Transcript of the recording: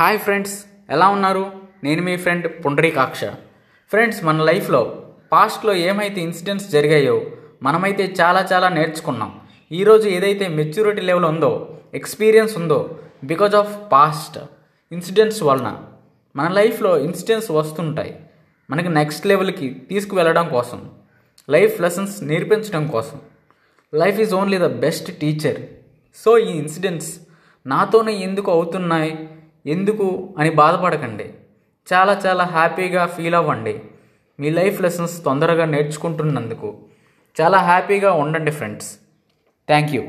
Hi friends ఎలా ఉన్నారు? నేను మీ ఫ్రెండ్ పుండరీకాక్ష ఫ్రెండ్స్ మన లైఫ్లో పాస్ట్లో ఏమైతే ఇన్సిడెంట్స్ జరిగాయో మనమైతే చాలా చాలా నేర్చుకున్నాం. ఈరోజు ఏదైతే మెచ్యూరిటీ లెవెల్ ఉందో ఎక్స్పీరియన్స్ ఉందో బికాజ్ ఆఫ్ పాస్ట్ ఇన్సిడెంట్స్ వలన మన లైఫ్లో ఇన్సిడెంట్స్ వస్తుంటాయి. మనకి నెక్స్ట్ లెవెల్కి తీసుకువెళ్ళడం కోసం లైఫ్ లెసన్స్ నేర్పించడం కోసం. Life is only the best teacher so ఈ ఇన్సిడెంట్స్ నాతోనే ఎందుకు అవుతున్నాయి? ఎందుకు అని బాధపడకండి. చాలా చాలా హ్యాపీగా ఫీల్ అవ్వండి. మీ లైఫ్ లెసన్స్ తొందరగా నేర్చుకుంటున్నందుకు. చాలా హ్యాపీగా ఉండండి ఫ్రెండ్స్. Thank you.